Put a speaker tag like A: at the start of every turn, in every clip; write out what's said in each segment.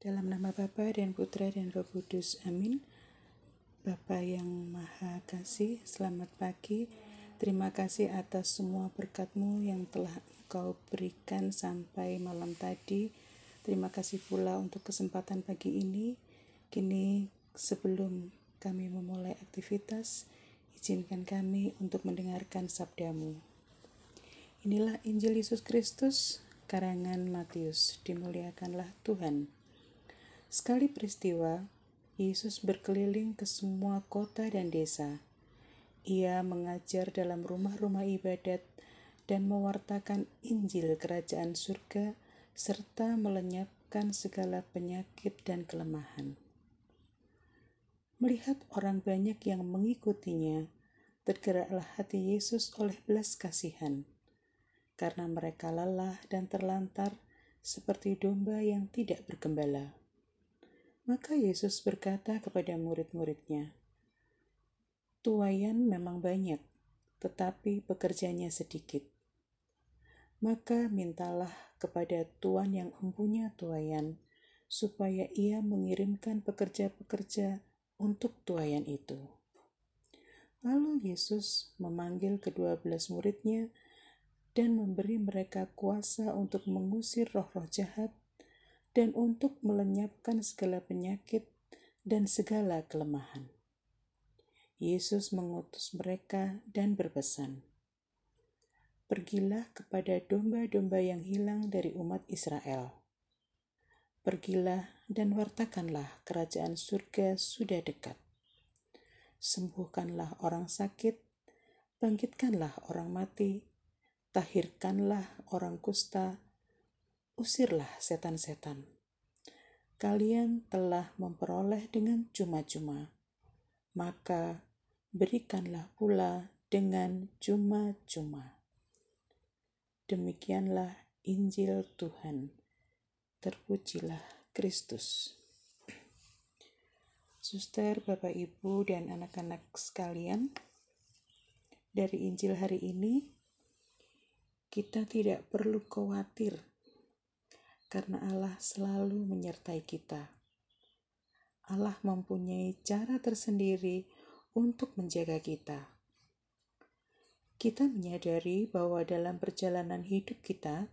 A: Dalam nama Bapa dan Putra dan Roh Kudus. Amin. Bapa yang Maha Kasih, selamat pagi. Terima kasih atas semua berkatmu yang telah Engkau berikan sampai malam tadi. Terima kasih pula untuk kesempatan pagi ini. Kini sebelum kami memulai aktivitas, izinkan kami untuk mendengarkan sabdamu. Inilah Injil Yesus Kristus, karangan Matius. Dimuliakanlah Tuhan. Sekali peristiwa, Yesus berkeliling ke semua kota dan desa. Ia mengajar dalam rumah-rumah ibadat dan mewartakan Injil Kerajaan Surga serta melenyapkan segala penyakit dan kelemahan. Melihat orang banyak yang mengikutinya, tergeraklah hati Yesus oleh belas kasihan, karena mereka lelah dan terlantar seperti domba yang tidak bergembala. Maka Yesus berkata kepada murid-muridnya, Tuayan memang banyak, tetapi pekerjanya sedikit. Maka mintalah kepada Tuhan yang empunya tuayan, supaya ia mengirimkan pekerja-pekerja untuk tuayan itu. Lalu Yesus memanggil kedua belas muridnya dan memberi mereka kuasa untuk mengusir roh-roh jahat dan untuk melenyapkan segala penyakit dan segala kelemahan. Yesus mengutus mereka dan berpesan, Pergilah kepada domba-domba yang hilang dari umat Israel. Pergilah dan wartakanlah kerajaan surga sudah dekat. Sembuhkanlah orang sakit, bangkitkanlah orang mati, tahirkanlah orang kusta, usirlah setan-setan. Kalian telah memperoleh dengan cuma-cuma, maka berikanlah pula dengan cuma-cuma. Demikianlah Injil Tuhan. Terpujilah Kristus. Suster, Bapak, Ibu, dan anak-anak sekalian, dari Injil hari ini kita tidak perlu khawatir karena Allah selalu menyertai kita. Allah mempunyai cara tersendiri untuk menjaga kita. Kita menyadari bahwa dalam perjalanan hidup kita,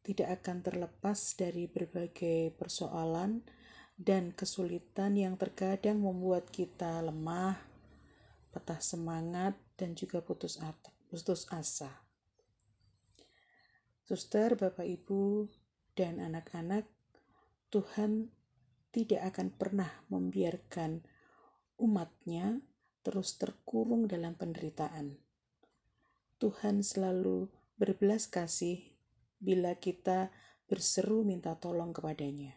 A: tidak akan terlepas dari berbagai persoalan dan kesulitan yang terkadang membuat kita lemah, patah semangat, dan juga putus, asa. Suster, Bapak, Ibu, dan anak-anak, Tuhan tidak akan pernah membiarkan umatnya terus terkurung dalam penderitaan. Tuhan selalu berbelas kasih bila kita berseru minta tolong kepadanya.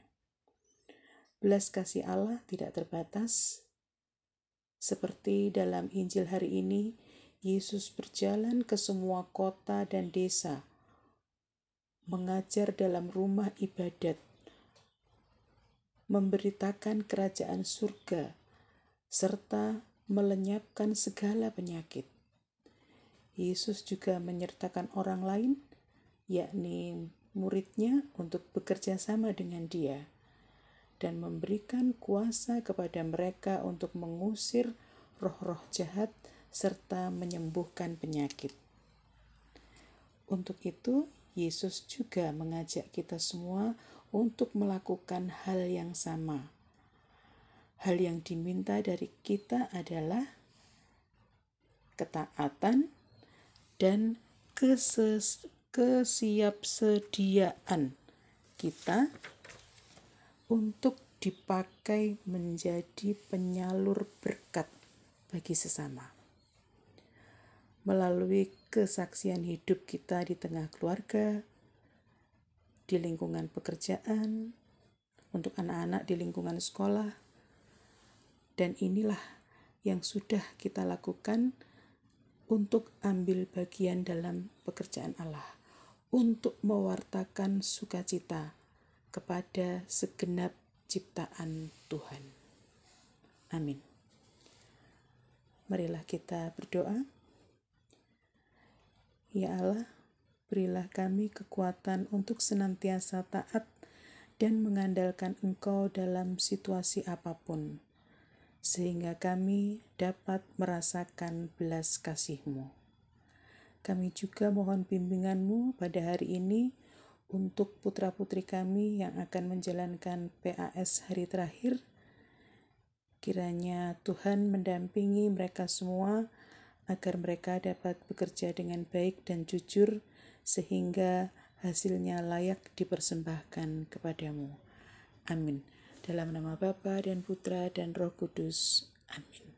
A: Belas kasih Allah tidak terbatas. Seperti dalam Injil hari ini, Yesus berjalan ke semua kota dan desa, mengajar dalam rumah ibadat, memberitakan kerajaan surga, serta melenyapkan segala penyakit. Yesus juga menyertakan orang lain yakni muridnya untuk bekerja sama dengan dia dan memberikan kuasa kepada mereka untuk mengusir roh-roh jahat serta menyembuhkan penyakit. Untuk itu, Yesus juga mengajak kita semua untuk melakukan hal yang sama. Hal yang diminta dari kita adalah ketaatan dan keses kesiapsediaan kita untuk dipakai menjadi penyalur berkat bagi sesama. Melalui kesaksian hidup kita di tengah keluarga, di lingkungan pekerjaan, untuk anak-anak di lingkungan sekolah, dan inilah yang sudah kita lakukan untuk ambil bagian dalam pekerjaan Allah untuk mewartakan sukacita kepada segenap ciptaan Tuhan. Amin. Marilah kita berdoa. Ya Allah, berilah kami kekuatan untuk senantiasa taat dan mengandalkan Engkau dalam situasi apa pun, sehingga kami dapat merasakan belas kasih-Mu. Kami juga mohon bimbingan-Mu pada hari ini untuk putra-putri kami yang akan menjalankan PAS hari terakhir. Kiranya Tuhan mendampingi mereka semua agar mereka dapat bekerja dengan baik dan jujur sehingga hasilnya layak dipersembahkan kepadamu. Amin. Dalam nama Bapa dan Putra dan Roh Kudus. Amin.